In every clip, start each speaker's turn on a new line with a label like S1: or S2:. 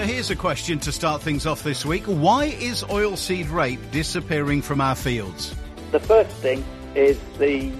S1: So here's a question to start things off this week. Why is oilseed rape disappearing from our fields?
S2: The first thing is the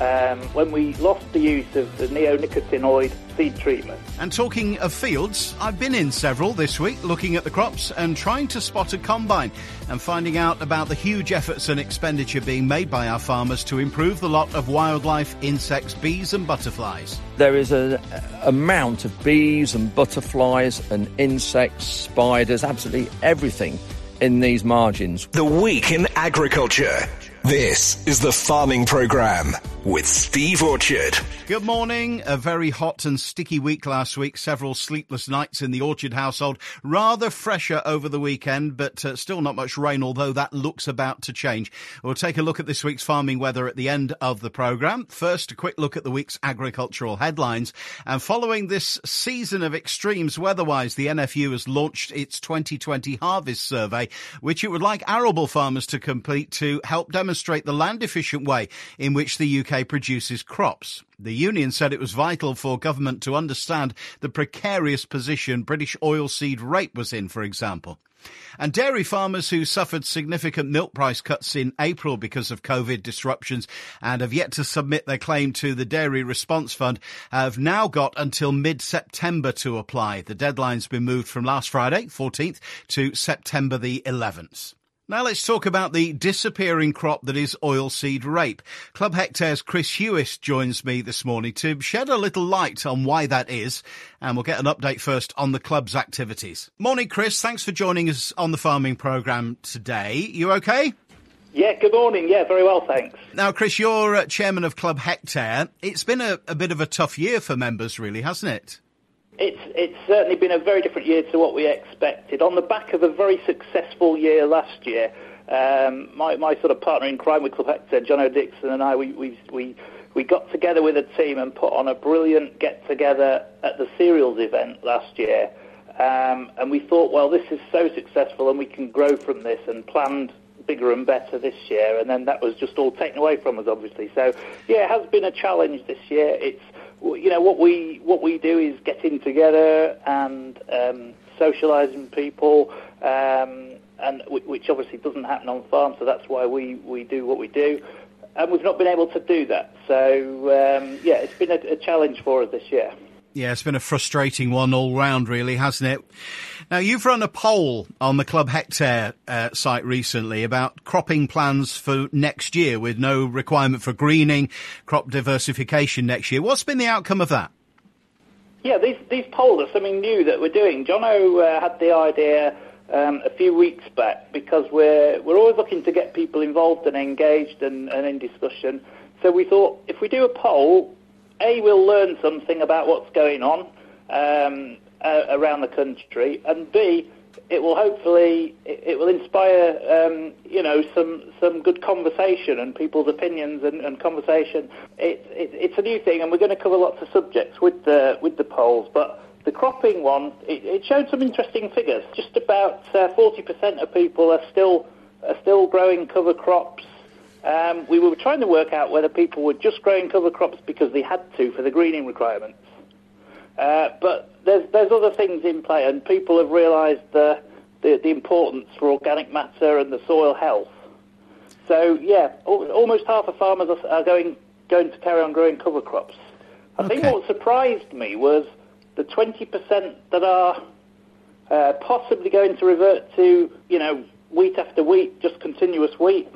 S2: um, when we lost the use of the neonicotinoid seed treatment.
S1: And talking of fields, I've been in several this week looking at the crops and trying to spot a combine and finding out about the huge efforts and expenditure being made by our farmers to improve the lot of wildlife, insects, bees and butterflies.
S3: There is an amount of bees and butterflies and insects, spiders, absolutely everything in these margins.
S4: The Week in Agriculture. This is the Farming Programme with Steve Orchard.
S1: Good morning. A very hot and sticky week last week. Several sleepless nights in the Orchard household. Rather fresher over the weekend, but uh, still not much rain, although that looks about to change. We'll take a look at this week's farming weather at the end of the programme. First, a quick look at the week's agricultural headlines. And following this season of extremes weather-wise, the NFU has launched its 2020 harvest survey, which it would like arable farmers to complete to help demonstrate the land efficient way in which the UK produces crops. The union said it was vital for government to understand the precarious position British oilseed rape was in, for example. And dairy farmers who suffered significant milk price cuts in April because of COVID disruptions and have yet to submit their claim to the Dairy Response Fund have now got until mid-September to apply. The deadline's been moved from last Friday, 14th, to September the 11th. Now let's talk about the disappearing crop that is oilseed rape. Club Hectare's Chris Hewis joins me this morning to shed a little light on why that is, and we'll get an update first on the club's activities. Morning, Chris. Thanks for joining us on the farming programme today. You okay?
S2: Yeah, good morning. Yeah, very well, thanks.
S1: Now, Chris, you're uh, chairman of Club Hectare. It's been a, a bit of a tough year for members, really, hasn't it?
S2: It's, it's certainly been a very different year to what we expected. On the back of a very successful year last year, um, my, my sort of partner in crime with Club Hectare, Jono Dixon, and I, we, we, we, we got together with a team and put on a brilliant get together at the Cereals event last year. Um, and we thought, well, this is so successful and we can grow from this and planned bigger and better this year. And then that was just all taken away from us, obviously. So, yeah, it has been a challenge this year. It's you know what we what we do is getting together and um, socialising people, um, and w- which obviously doesn't happen on farm. So that's why we, we do what we do, and we've not been able to do that. So um, yeah, it's been a, a challenge for us this year.
S1: Yeah, it's been a frustrating one all round, really, hasn't it? Now, you've run a poll on the Club Hectare uh, site recently about cropping plans for next year with no requirement for greening, crop diversification next year. What's been the outcome of that?
S2: Yeah, these, these polls are something new that we're doing. Jono uh, had the idea um, a few weeks back because we're, we're always looking to get people involved and engaged and, and in discussion. So we thought if we do a poll, a, we'll learn something about what's going on um, uh, around the country, and B, it will hopefully it, it will inspire um, you know some some good conversation and people's opinions and, and conversation. It, it, it's a new thing, and we're going to cover lots of subjects with the with the polls, but. The cropping one, it, it showed some interesting figures. Just about uh, 40% of people are still are still growing cover crops um, we were trying to work out whether people were just growing cover crops because they had to for the greening requirements. Uh, but there's, there's other things in play, and people have realised the, the, the, importance for organic matter and the soil health. So, yeah, almost half of farmers are, are going, going to carry on growing cover crops. I okay. think what surprised me was the 20% that are uh, possibly going to revert to, you know, wheat after wheat, just continuous wheat.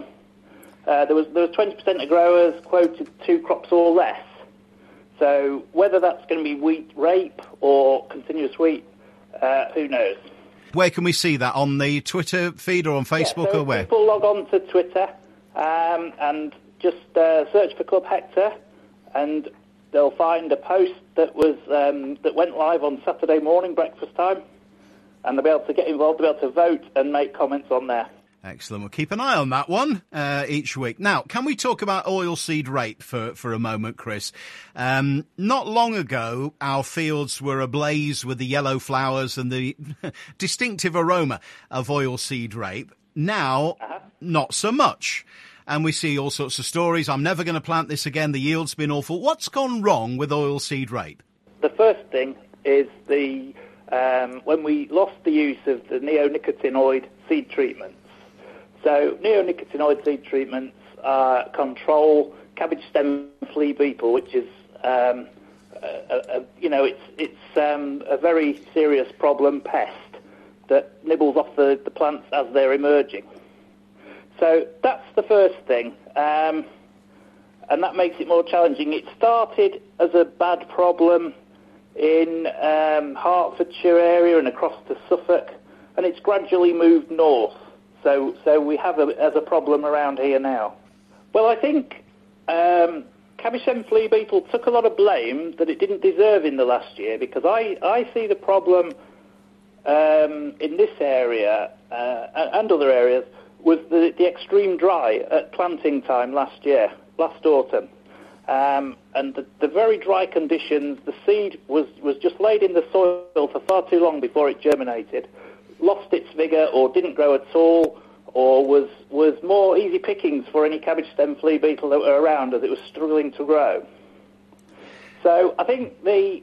S2: Uh, there was there was 20% of growers quoted two crops or less. So whether that's going to be wheat rape or continuous wheat, uh, who knows?
S1: Where can we see that on the Twitter feed or on Facebook
S2: yeah, so
S1: or where?
S2: People log on to Twitter um, and just uh, search for Club Hectare, and they'll find a post that was um, that went live on Saturday morning breakfast time, and they'll be able to get involved, they'll be able to vote and make comments on there.
S1: Excellent. We'll keep an eye on that one uh, each week. Now, can we talk about oilseed rape for, for a moment, Chris? Um, not long ago, our fields were ablaze with the yellow flowers and the distinctive aroma of oilseed rape. Now, uh-huh. not so much. And we see all sorts of stories. I'm never going to plant this again. The yield's been awful. What's gone wrong with oilseed rape?
S2: The first thing is the um, when we lost the use of the neonicotinoid seed treatments. So neonicotinoid seed treatments uh, control cabbage stem flea beetle, which is um, a, a, you know it's it's um, a very serious problem pest that nibbles off the, the plants as they're emerging. So that's the first thing, um, and that makes it more challenging. It started as a bad problem in um, Hertfordshire area and across to Suffolk, and it's gradually moved north. So, so we have a, as a problem around here now. Well, I think um, stem flea beetle took a lot of blame that it didn't deserve in the last year because I, I see the problem um, in this area uh, and other areas was the, the extreme dry at planting time last year, last autumn. Um, and the, the, very dry conditions, the seed was, was just laid in the soil for far too long before it germinated, lost its vigour or didn't grow at all, or was, was more easy pickings for any cabbage stem flea beetle that were around as it was struggling to grow. So I think the,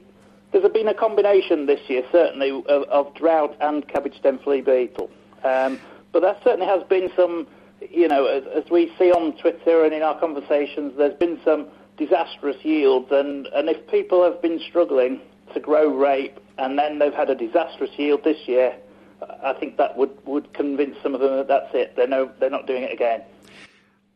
S2: there's been a combination this year, certainly, of, of drought and cabbage stem flea beetle. Um, but there certainly has been some, you know, as, as we see on Twitter and in our conversations, there's been some disastrous yields, and, and if people have been struggling to grow rape and then they've had a disastrous yield this year, I think that would, would convince some of them that that's it. They're, no, they're not doing it again.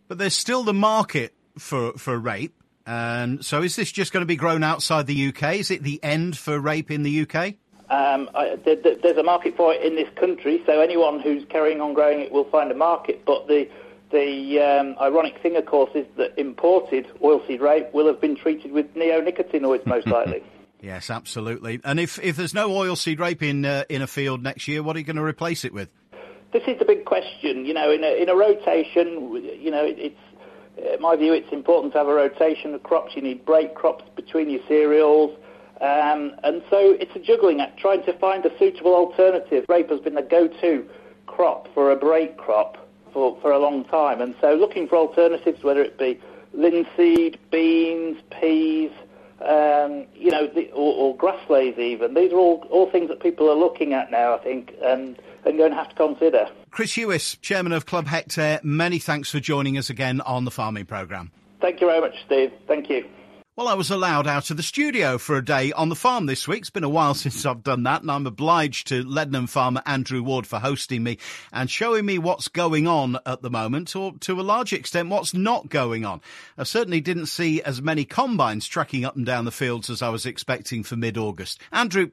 S1: But there's still the market for, for rape. And so is this just going to be grown outside the UK? Is it the end for rape in the UK?
S2: Um, I, there, there's a market for it in this country, so anyone who's carrying on growing it will find a market. But the the um, ironic thing, of course, is that imported oilseed rape will have been treated with neonicotinoids most likely.
S1: Yes, absolutely. And if, if there's no oilseed rape in uh, in a field next year, what are you going to replace it with?
S2: This is the big question. You know, in a, in a rotation, you know, it, it's in my view, it's important to have a rotation of crops. You need break crops between your cereals. Um, and so it's a juggling act, trying to find a suitable alternative. Rape has been the go-to crop for a break crop for, for a long time. And so looking for alternatives, whether it be linseed, beans, peas, um, you know, the, or, or grass leys even. These are all, all things that people are looking at now, I think, and, and going to have to consider.
S1: Chris Hewis, Chairman of Club Hectare, many thanks for joining us again on the farming programme.
S2: Thank you very much, Steve. Thank you.
S1: Well, I was allowed out of the studio for a day on the farm this week. It's been a while since I've done that, and I'm obliged to Leadenham farmer Andrew Ward for hosting me and showing me what's going on at the moment, or to a large extent, what's not going on. I certainly didn't see as many combines tracking up and down the fields as I was expecting for mid August. Andrew,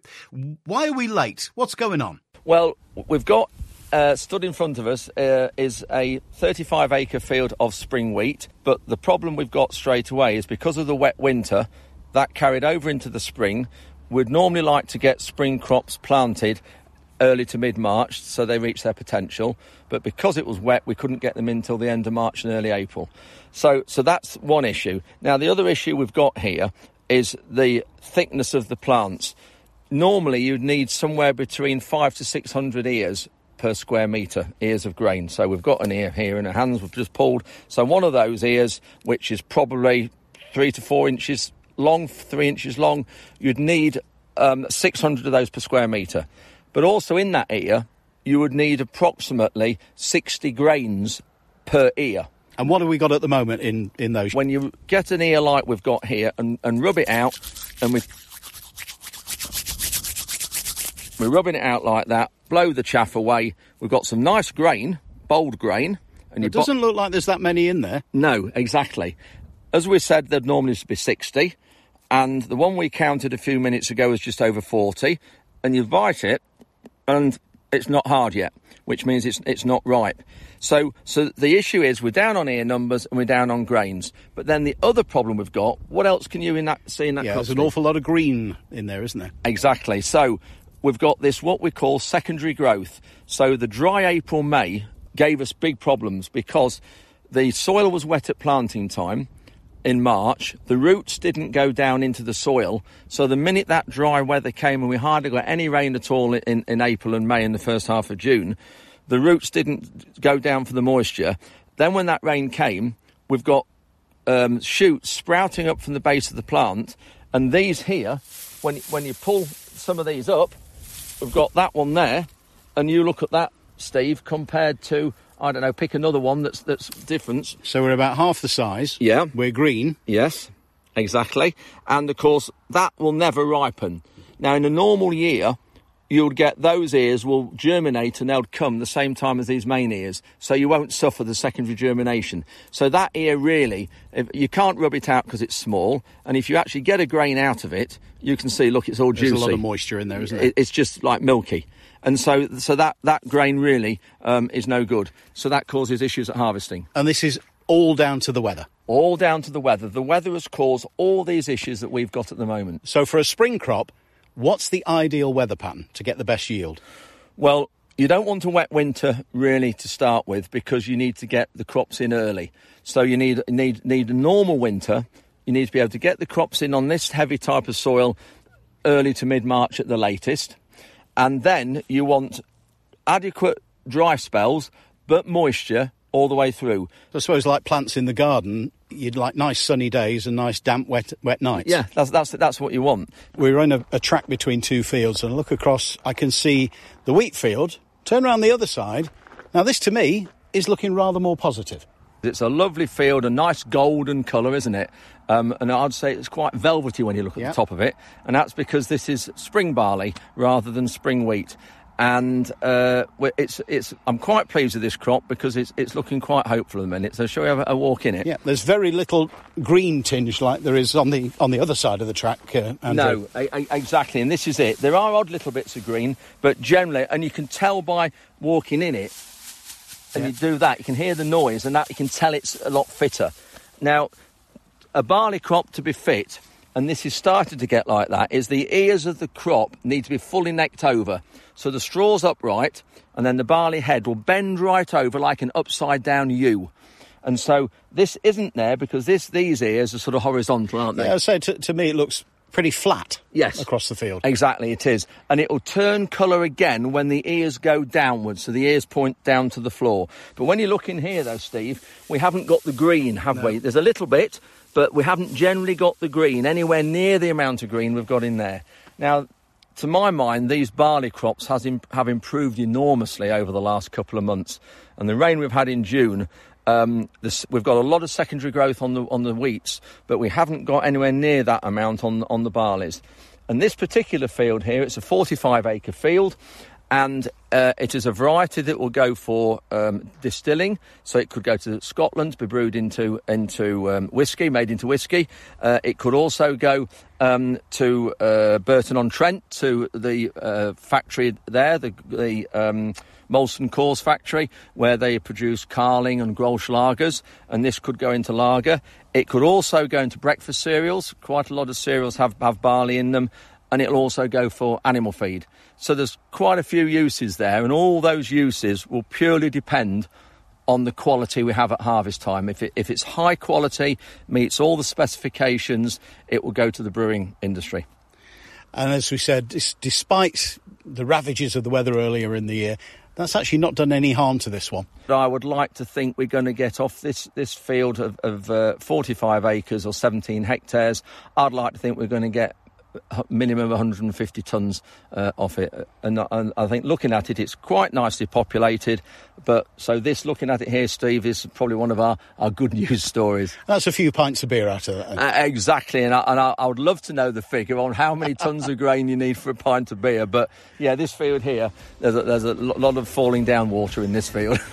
S1: why are we late? What's going on?
S3: Well, we've got uh, stood in front of us uh, is a 35 acre field of spring wheat, but the problem we've got straight away is because of the wet winter that carried over into the spring. We'd normally like to get spring crops planted early to mid March so they reach their potential, but because it was wet, we couldn't get them in until the end of March and early April. So, so that's one issue. Now, the other issue we've got here is the thickness of the plants. Normally, you'd need somewhere between five to 600 ears per square metre ears of grain. So we've got an ear here in our hands we've just pulled. So one of those ears, which is probably three to four inches long, three inches long, you'd need um, 600 of those per square metre. But also in that ear, you would need approximately 60 grains per ear.
S1: And what have we got at the moment in, in those?
S3: When you get an ear like we've got here and, and rub it out, and we we're rubbing it out like that, blow the chaff away. We've got some nice grain, bold grain.
S1: And it doesn't bo- look like there's that many in there.
S3: No, exactly. As we said, there'd normally be 60. And the one we counted a few minutes ago was just over 40. And you bite it, and it's not hard yet, which means it's it's not ripe. So so the issue is we're down on ear numbers and we're down on grains. But then the other problem we've got, what else can you in that see in that?
S1: Yeah, there's an awful lot of green in there, isn't there?
S3: Exactly. So we've got this what we call secondary growth. So the dry April May gave us big problems because the soil was wet at planting time in March. The roots didn't go down into the soil. So the minute that dry weather came and we hardly got any rain at all in, in April and May in the first half of June, the roots didn't go down for the moisture. Then when that rain came, we've got um, shoots sprouting up from the base of the plant. And these here, when, when you pull some of these up, we've got that one there, and you look at that, Steve, compared to I don't know, pick another one that's that's different.
S1: So we're about half the size.
S3: Yeah.
S1: We're green.
S3: Yes, exactly. And of course, that will never ripen. Now, in a normal year, you'll get those ears will germinate and they'll come the same time as these main ears, so you won't suffer the secondary germination. So that ear really, if, you can't rub it out because it's small, and if you actually get a grain out of it, you can see, look, it's all
S1: There's
S3: juicy.
S1: a lot of moisture in there, isn't there?
S3: It- It's just like milky. And so, so that, that grain really um, is no good. So that causes issues at harvesting.
S1: and this is all down to the weather.
S3: All down to the weather. The weather has caused all these issues that we've got at the moment.
S1: So for a spring crop, what's the ideal weather pattern to get the best yield?
S3: Well, you don't want a wet winter really to start with because you need to get the crops in early. So you need need need a normal winter. You need to be able to get the crops in on this heavy type of soil early to mid March at the latest. And then you want adequate dry spells but moisture all the way through.
S1: I suppose like plants in the garden, you'd like nice sunny days and nice damp wet wet nights.
S3: Yeah, that's that's that's what you want.
S1: We're in a, a track between two fields and I look across, I can see the wheat field, turn around the other side. Now this to me is looking rather more positive.
S3: It's a lovely field, a nice golden colour, isn't it? Um, and I'd say it's quite velvety when you look at
S1: Yeah.
S3: the top of it. And that's because this is spring barley rather than spring wheat. And uh, it's, it's, I'm quite pleased with this crop because it's, it's looking quite hopeful at the minute. So shall we have a, walk in it?
S1: Yeah, there's very little green tinge like there is on the on the other side of the track. Uh,
S3: No, exactly, and this is it. There are odd little bits of green, but generally, and you can tell by walking in it, and you do that, you can hear the noise, and that you can tell it's a lot fitter. Now, a barley crop to be fit, and this is started to get like that, is the ears of the crop need to be fully necked over. So the straw's upright, and then the barley head will bend right over like an upside down U. And so this isn't there because this these ears are sort of horizontal, aren't they?
S1: Yeah, I'd to, to me it looks pretty flat.
S3: Yes.
S1: across the field.
S3: Exactly, it is. And it will turn colour again when the ears go downwards, so the ears point down to the floor. But when you look in here, though, Steve, we haven't got the green, have we? There's a little bit, but we haven't generally got the green anywhere near the amount of green we've got in there. Now, to my mind, these barley crops have improved enormously over the last couple of months. And the rain we've had in June, um, this, we've got a lot of secondary growth on the on the wheats, but we haven't got anywhere near that amount on on the barleys. And this particular field here, it's a 45 acre field, and uh, it is a variety that will go for um, distilling. So it could go to Scotland, be brewed into into um, whiskey, made into whiskey. Uh, it could also go um, to uh, Burton on Trent, to the uh, factory there, the the um, Molson Coors factory, where they produce Carling and Grolsch lagers, and this could go into lager. It could also go into breakfast cereals. Quite a lot of cereals have, have barley in them, and it'll also go for animal feed. So there's quite a few uses there, and all those uses will purely depend on the quality we have at harvest time. If, it, if it's high quality, meets all the specifications, it will go to the brewing industry.
S1: And as we said, despite the ravages of the weather earlier in the year, that's actually not done any harm to this one.
S3: I would like to think we're going to get off this, this field of, of uh, 45 acres or 17 hectares. I'd like to think we're going to get minimum of 150 tonnes uh, off it. And, I- and I think looking at it, it's quite nicely populated. But so this, looking at it here, Steve, is probably one of our, our good news stories.
S1: That's a few pints of beer out of that.
S3: Uh, exactly, and, I, and I, I would love to know the figure on how many tons of grain you need for a pint of beer. But yeah, this field here, there's a, there's a lot of falling down water in this field.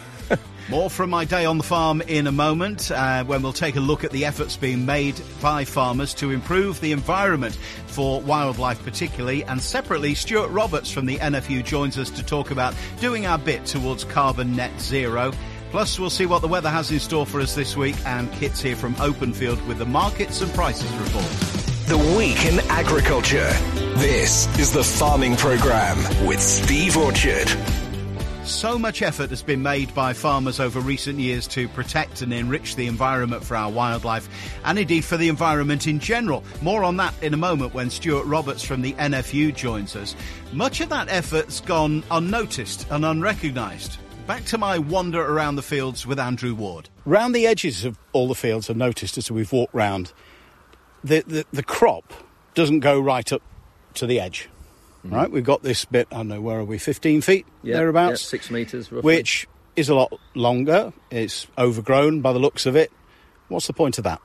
S1: More from my day on the farm in a moment, uh, when we'll take a look at the efforts being made by farmers to improve the environment for wildlife, particularly. And separately, Stuart Roberts from the NFU joins us to talk about doing our bit towards carbon net zero. Plus, we'll see what the weather has in store for us this week. And Kit's here from Openfield with the markets and prices report.
S4: The Week in Agriculture. This is the Farming Programme with Steve Orchard.
S1: So much effort has been made by farmers over recent years to protect and enrich the environment for our wildlife and indeed for the environment in general. More on that in a moment when Stuart Roberts from the NFU joins us. Much of that effort's gone unnoticed and unrecognised. Back to my wander around the fields with Andrew Ward. Round the edges of all the fields, I've noticed as we've walked round, the, the, the crop doesn't go right up to the edge. Mm-hmm. right? We've got this bit, I don't know, where are we, 15 feet,
S3: Yeah,
S1: thereabouts?
S3: yeah, six metres, roughly.
S1: Which is a lot longer. It's overgrown by the looks of it. What's the point of that?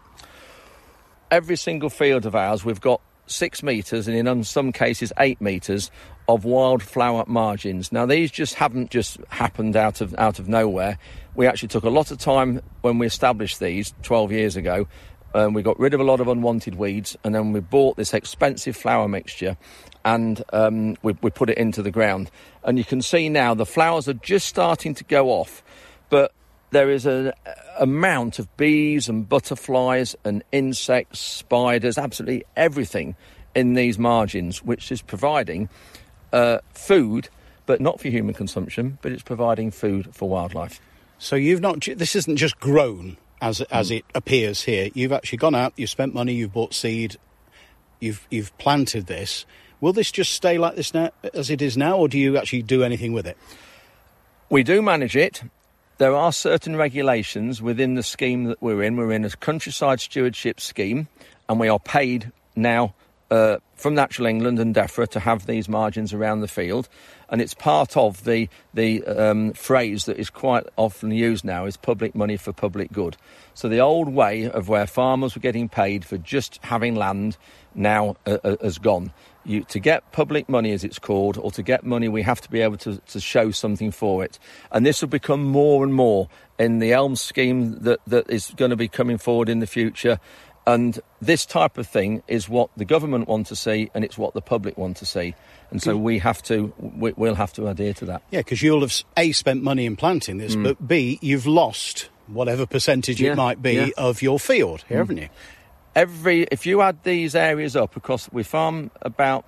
S3: every single field of ours, we've got six metres and in some cases eight metres of wildflower margins. Now these just haven't just happened out of out of nowhere. We actually took a lot of time when we established these 12 years ago. Um, we got rid of a lot of unwanted weeds, and then we bought this expensive flower mixture, and um, we, we put it into the ground. And you can see now the flowers are just starting to go off, but there is an amount of bees and butterflies and insects, spiders, absolutely everything in these margins, which is providing uh, food, but not for human consumption, but it's providing food for wildlife.
S1: So you've not. This isn't just grown as as it appears here. You've actually gone out. You've spent money. You've bought seed. You've you've planted this. Will this just stay like this now, as it is now, or do you actually do anything with it?
S3: We do manage it. There are certain regulations within the scheme that we're in. We're in a countryside stewardship scheme, and we are paid now uh, from Natural England and DEFRA to have these margins around the field. And it's part of the the um, phrase that is quite often used now is public money for public good. So the old way of where farmers were getting paid for just having land now uh, uh, has gone. You, to get public money, as it's called, or to get money, we have to be able to, to show something for it. And this will become more and more in the Elm scheme that, that is going to be coming forward in the future. And this type of thing is what the government want to see, and it's what the public want to see. And so we have to, we, we'll have to adhere to that.
S1: Yeah, because you'll have a spent money in planting this, mm. but b you've lost whatever percentage
S3: Yeah,
S1: it might be
S3: yeah.
S1: of your field, here, haven't you?
S3: every if you add these areas up across we farm about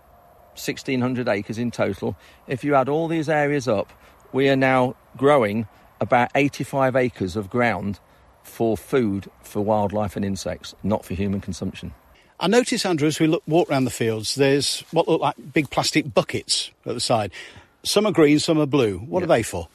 S3: 1600 acres in total if you add all these areas up we are now growing about 85 acres of ground for food for wildlife and insects not for human consumption
S1: I notice, Andrew, as we look, walk around the fields, there's what look like big plastic buckets at the side. Some are green, some are blue. What are they for?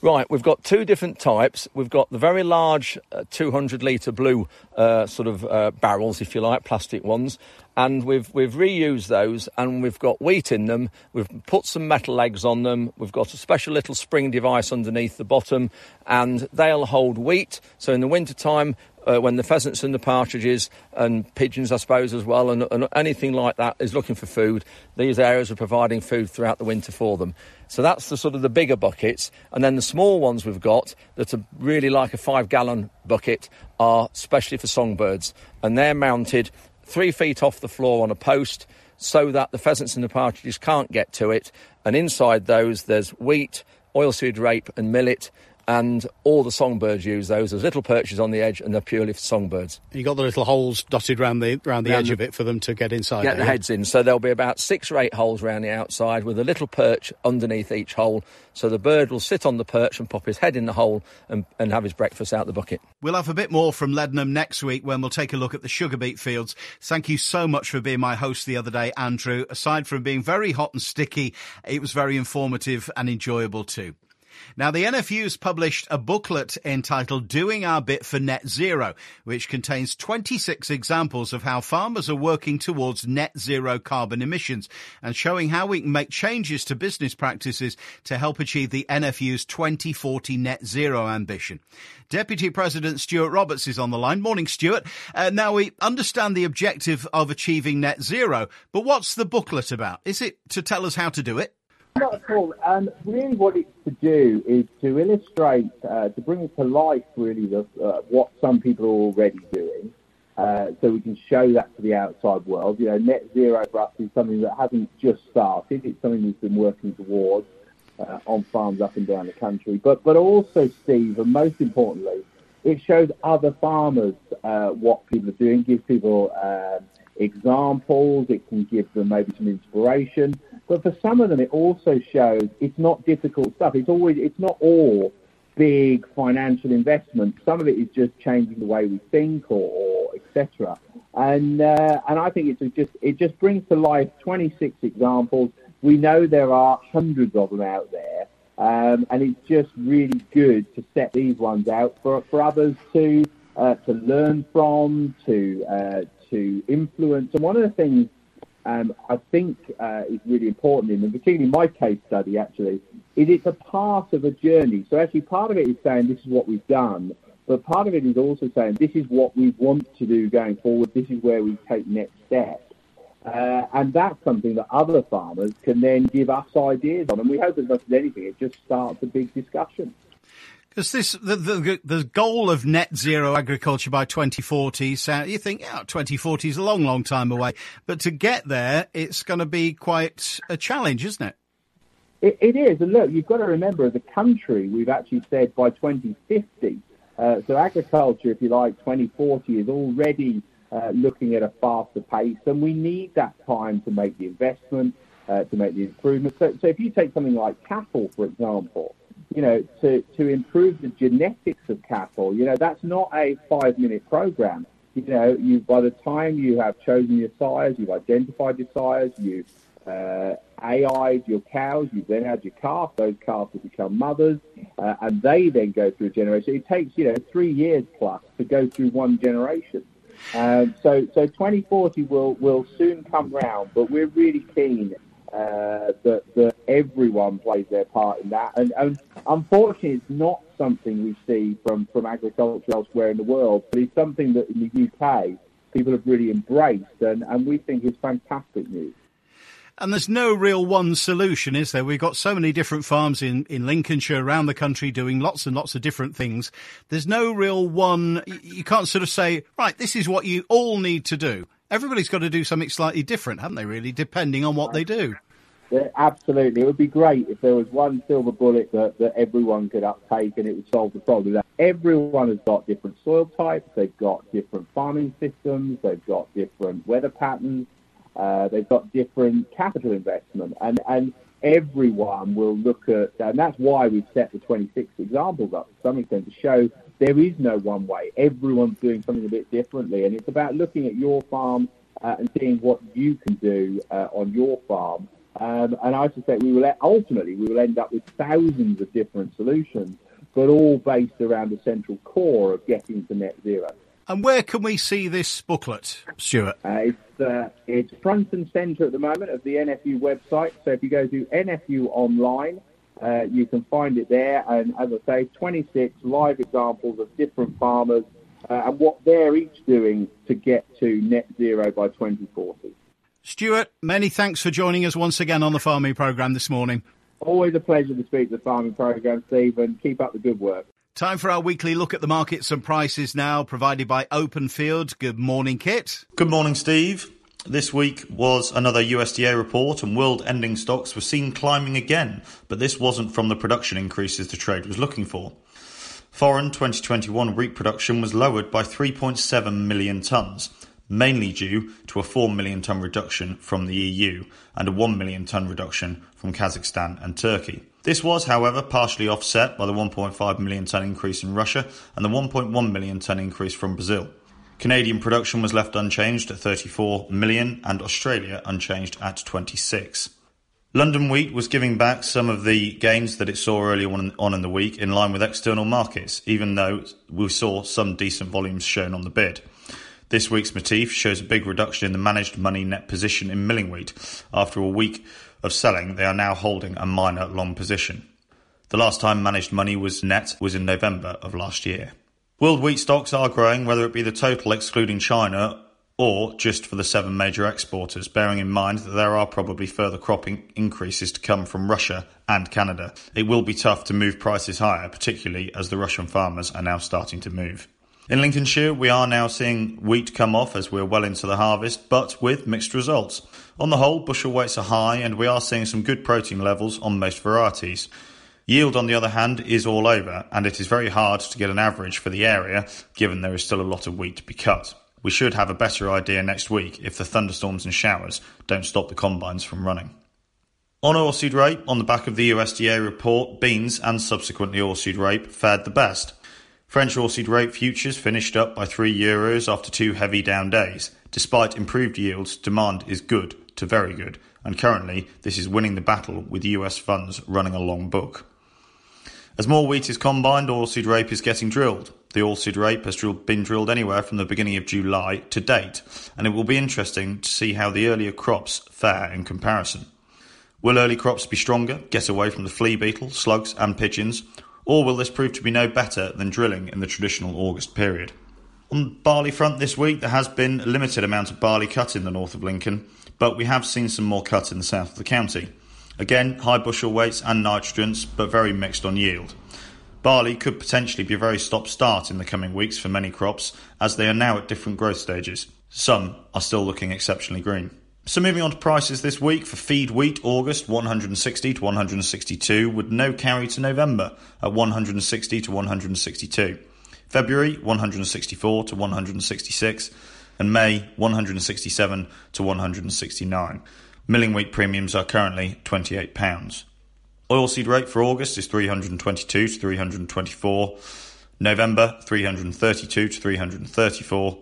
S3: Right, we've got two different types. We've got the very large uh, 200 litre blue uh, sort of uh, barrels, if you like, plastic ones, and we've we've reused those, and we've got wheat in them. We've put some metal legs on them. We've got a special little spring device underneath the bottom, and they'll hold wheat. So in the winter time. Uh, when the pheasants and the partridges and pigeons, I suppose, as well, and, and anything like that is looking for food, these areas are providing food throughout the winter for them. So that's the sort of the bigger buckets, and then the small ones we've got that are really like a five-gallon bucket are specially for songbirds, and they're mounted three feet off the floor on a post so that the pheasants and the partridges can't get to it. And inside those, there's wheat, oilseed rape, and millet. And all the songbirds use those. There's little perches on the edge, and they're purely for songbirds.
S1: You got the little holes dotted around the around the
S3: Round
S1: edge
S3: the-
S1: of it for them to get inside.
S3: get
S1: there,
S3: the
S1: yeah?
S3: heads in. So there'll be about six or eight holes around the outside with a little perch underneath each hole. So the bird will sit on the perch and pop his head in the hole and, and have his breakfast out the bucket.
S1: We'll have a bit more from Leadenham next week when we'll take a look at the sugar beet fields. Thank you so much for being my host the other day, Andrew. Aside from being very hot and sticky, it was very informative and enjoyable too. Now, the NFU's published a booklet entitled Doing Our Bit for Net Zero, which contains 26 examples of how farmers are working towards net zero carbon emissions and showing how we can make changes to business practices to help achieve the NFU's 2040 net zero ambition. Deputy President Stuart Roberts is on the line. Morning, Stuart. Uh, now, we understand the objective of achieving net zero, but what's the booklet about? Is it to tell us how to do it?
S5: Not at all. Um, really, what it's to do is to illustrate, uh, to bring to life, really, the, uh, what some people are already doing, uh, so we can show that to the outside world. You know, net zero for us is something that hasn't just started; it's something we've been working towards uh, on farms up and down the country. But, but also, Steve, and most importantly, it shows other farmers uh, what people are doing, gives people um, examples, it can give them maybe some inspiration. But for some of them, it also shows it's not difficult stuff. It's always, it's not all big financial investment. Some of it is just changing the way we think or, or etc. And uh, and I think it's just it just brings to life 26 examples. We know there are hundreds of them out there, um, and it's just really good to set these ones out for for others to uh, to learn from, to uh, to influence. And one of the things um, I think uh, is really important in, and particularly my case study actually, is it's a part of a journey. So actually part of it is saying this is what we've done, but part of it is also saying this is what we want to do going forward, this is where we take next steps. Uh, and that's something that other farmers can then give us ideas on. And we hope as much as anything, it just starts a big discussion.
S1: Because this, the, the, the goal of net zero agriculture by 2040, so you think, yeah, 2040 is a long, long time away. But to get there, it's going to be quite a challenge, isn't it?
S5: It, it is. And look, you've got to remember, as a country, we've actually said by 2050. Uh, so agriculture, if you like, 2040 is already uh, looking at a faster pace, and we need that time to make the investment, uh, to make the improvements. So, so if you take something like cattle, for example, you know, to, to improve the genetics of cattle, you know, that's not a five-minute program. You know, you by the time you have chosen your sires, you've identified your sires, you've uh, AI'd your cows, you've then had your calf, those calves will become mothers, uh, and they then go through a generation. It takes, you know, three years plus to go through one generation. Um, so, so 2040 will, will soon come round, but we're really keen uh, that, that everyone plays their part in that. And, and unfortunately, it's not something we see from, from agriculture elsewhere in the world, but it's something that in the UK people have really embraced, and, and we think is fantastic news.
S1: And there's no real one solution, is there? We've got so many different farms in, in Lincolnshire, around the country, doing lots and lots of different things. There's no real one, you can't sort of say, right, this is what you all need to do. Everybody's got to do something slightly different, haven't they, really, depending on what they do?
S5: Absolutely. It would be great if there was one silver bullet that, that everyone could uptake and it would solve the problem. Everyone has got different soil types, they've got different farming systems, they've got different weather patterns, uh, they've got different capital investment, and, and everyone will look at, and that's why we've set the 26 examples up to some extent to show there is no one way. Everyone's doing something a bit differently, and it's about looking at your farm uh, and seeing what you can do uh, on your farm. Um, and I suspect we will ultimately we will end up with thousands of different solutions, but all based around a central core of getting to net zero.
S1: And where can we see this booklet, Stuart?
S5: Uh, it's, uh, it's front and centre at the moment of the NFU website. So if you go to NFU online, uh, you can find it there. And as I say, 26 live examples of different farmers uh, and what they're each doing to get to net zero by 2040.
S1: Stuart, many thanks for joining us once again on the farming programme this morning.
S5: Always a pleasure to speak to the farming programme, Steve, and keep up the good work.
S1: Time for our weekly look at the markets and prices now, provided by Openfield. Good morning, Kit.
S6: Good morning, Steve. This week was another USDA report, and world ending stocks were seen climbing again, but this wasn't from the production increases the trade was looking for. Foreign 2021 wheat production was lowered by 3.7 million tonnes, mainly due to a 4 million tonne reduction from the EU and a 1 million tonne reduction from Kazakhstan and Turkey. This was, however, partially offset by the 1.5 million tonne increase in Russia and the 1.1 million tonne increase from Brazil. Canadian production was left unchanged at 34 million and Australia unchanged at 26. London wheat was giving back some of the gains that it saw earlier on in the week in line with external markets, even though we saw some decent volumes shown on the bid. This week's MATIF shows a big reduction in the managed money net position in milling wheat after a week of selling, they are now holding a minor long position. The last time managed money was net was in November of last year. World wheat stocks are growing, whether it be the total excluding China or just for the seven major exporters, bearing in mind that there are probably further cropping increases to come from Russia and Canada. It will be tough to move prices higher, particularly as the Russian farmers are now starting to move. In Lincolnshire, we are now seeing wheat come off as we're well into the harvest, but with mixed results. On the whole, bushel weights are high and we are seeing some good protein levels on most varieties. Yield, on the other hand, is all over, and it is very hard to get an average for the area, given there is still a lot of wheat to be cut. We should have a better idea next week if the thunderstorms and showers don't stop the combines from running. On oilseed rape, on the back of the USDA report, beans and subsequently oilseed rape fared the best. French oilseed rape futures finished up by 3 euros after two heavy down days. Despite improved yields, demand is good to very good, and currently this is winning the battle with US funds running a long book. As more wheat is combined, oilseed rape is getting drilled. The oilseed rape has been drilled anywhere from the beginning of July to date, and it will be interesting to see how the earlier crops fare in comparison. Will early crops be stronger, get away from the flea beetle, slugs, and pigeons, or will this prove to be no better than drilling in the traditional August period? On the barley front this week, there has been a limited amount of barley cut in the north of Lincoln, but we have seen some more cut in the south of the county. Again, high bushel weights and nitrogens, but very mixed on yield. Barley could potentially be a very stop start in the coming weeks for many crops, as they are now at different growth stages. Some are still looking exceptionally green. So moving on to prices this week for feed wheat August 160 to 162 with no carry to November at 160 to 162. February 164 to 166 and May 167 to 169. Milling wheat premiums are currently £28. Oilseed rape for August is 322 to 324. November 332 to 334.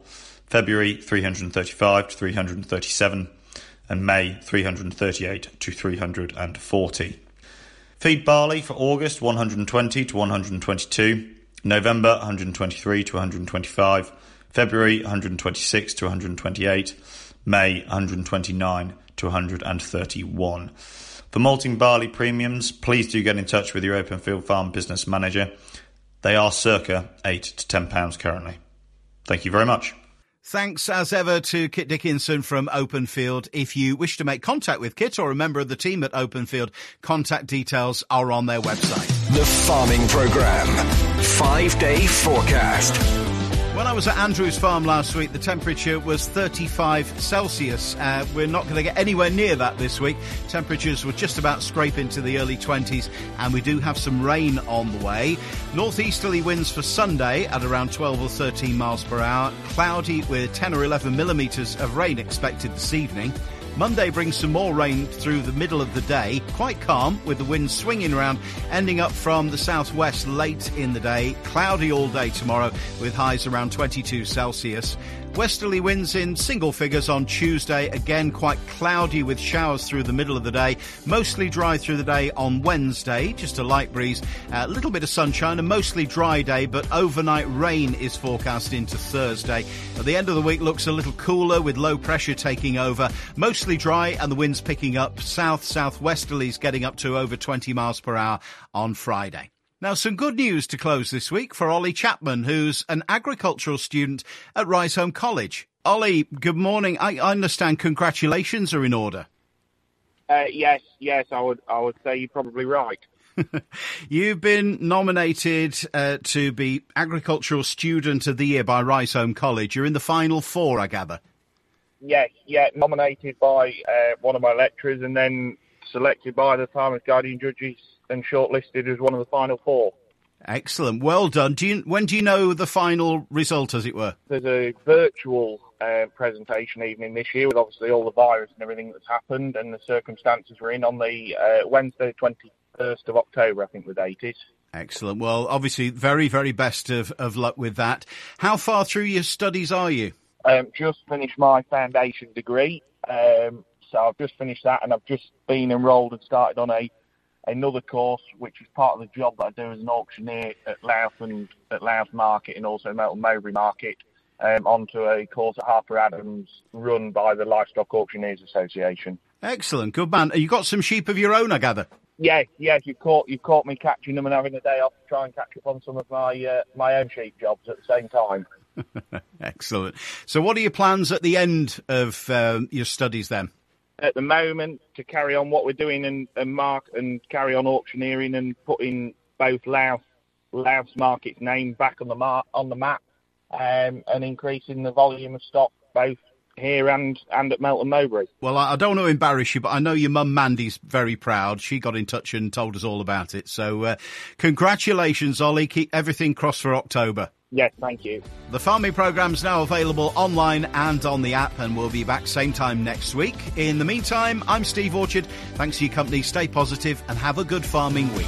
S6: February 335 to 337. And May 338 to 340. Feed barley for August 120 to 122. November 123 to 125. February 126 to 128. May 129 to 131. For malting barley premiums, please do get in touch with your Openfield farm business manager. They are circa 8 to 10 pounds currently. Thank you very much.
S1: Thanks as ever to Kit Dickinson from Openfield. If you wish to make contact with Kit or a member of the team at Openfield, contact details are on their website.
S4: The Farming Programme. Five day forecast.
S1: When I was at Andrews Farm last week, the temperature was 35 Celsius. Uh, we're not going to get anywhere near that this week. Temperatures will just about scrape into the early 20s, and we do have some rain on the way. Northeasterly winds for Sunday at around 12 or 13 miles per hour. Cloudy with 10 or 11 millimetres of rain expected this evening. Monday brings some more rain through the middle of the day. Quite calm with the wind swinging around, ending up from the southwest late in the day. Cloudy all day tomorrow with highs around 22 Celsius. Westerly winds in single figures on Tuesday. Again, quite cloudy with showers through the middle of the day. Mostly dry through the day on Wednesday. Just a light breeze. A little bit of sunshine. A mostly dry day, but overnight rain is forecast into Thursday. At the end of the week looks a little cooler with low pressure taking over. Mostly dry and the winds picking up. South southwesterlies getting up to over 20 miles per hour on Friday. Now, some good news to close this week for Ollie Chapman, who's an agricultural student at Riseholme College. Ollie, good morning. I understand congratulations are in order.
S7: Uh, yes, yes, I would, I would say you're probably right.
S1: You've been nominated uh, to be Agricultural Student of the Year by Riseholme College. You're in the final four, I gather.
S7: Yes, yeah, nominated by uh, one of my lecturers and then selected by the Farmers Guardian judges and shortlisted as one of the final four.
S1: Excellent, well done. Do you, when do you know the final result, as it were?
S7: There's a virtual uh, presentation evening this year with obviously all the virus and everything that's happened and the circumstances we're in on the uh, Wednesday, 21st of October, I think the date is.
S1: Excellent. Well, obviously, very, very best of, of luck with that. How far through your studies are you?
S7: Um, just finished my foundation degree. Um, so I've just finished that and I've just been enrolled and started on a another course, which is part of the job that I do as an auctioneer at Louth and at Louth Market and also Melton Mowbray Market, um, onto a course at Harper Adams run by the Livestock Auctioneers Association.
S1: Excellent, good man. You got some sheep of your own, I gather.
S7: Yeah, yeah. You caught you caught me catching them and having a day off to try and catch up on some of my uh, my own sheep jobs at the same time.
S1: Excellent. So, what are your plans at the end of um, your studies then?
S7: at the moment to carry on what we're doing and, and mark and carry on auctioneering and putting both Louth Louth's market's name back on the mar- on the map um, and increasing the volume of stock both here and and at Melton Mowbray.
S1: Well, I, I don't want to embarrass you, but I know your mum Mandy's very proud. She got in touch and told us all about it. So, uh, congratulations, Ollie. Keep everything crossed for October.
S7: Yes, thank you.
S1: The farming program is now available online and on the app, and we'll be back same time next week. In the meantime, I'm Steve Orchard. Thanks for your company. Stay positive and have a good farming week.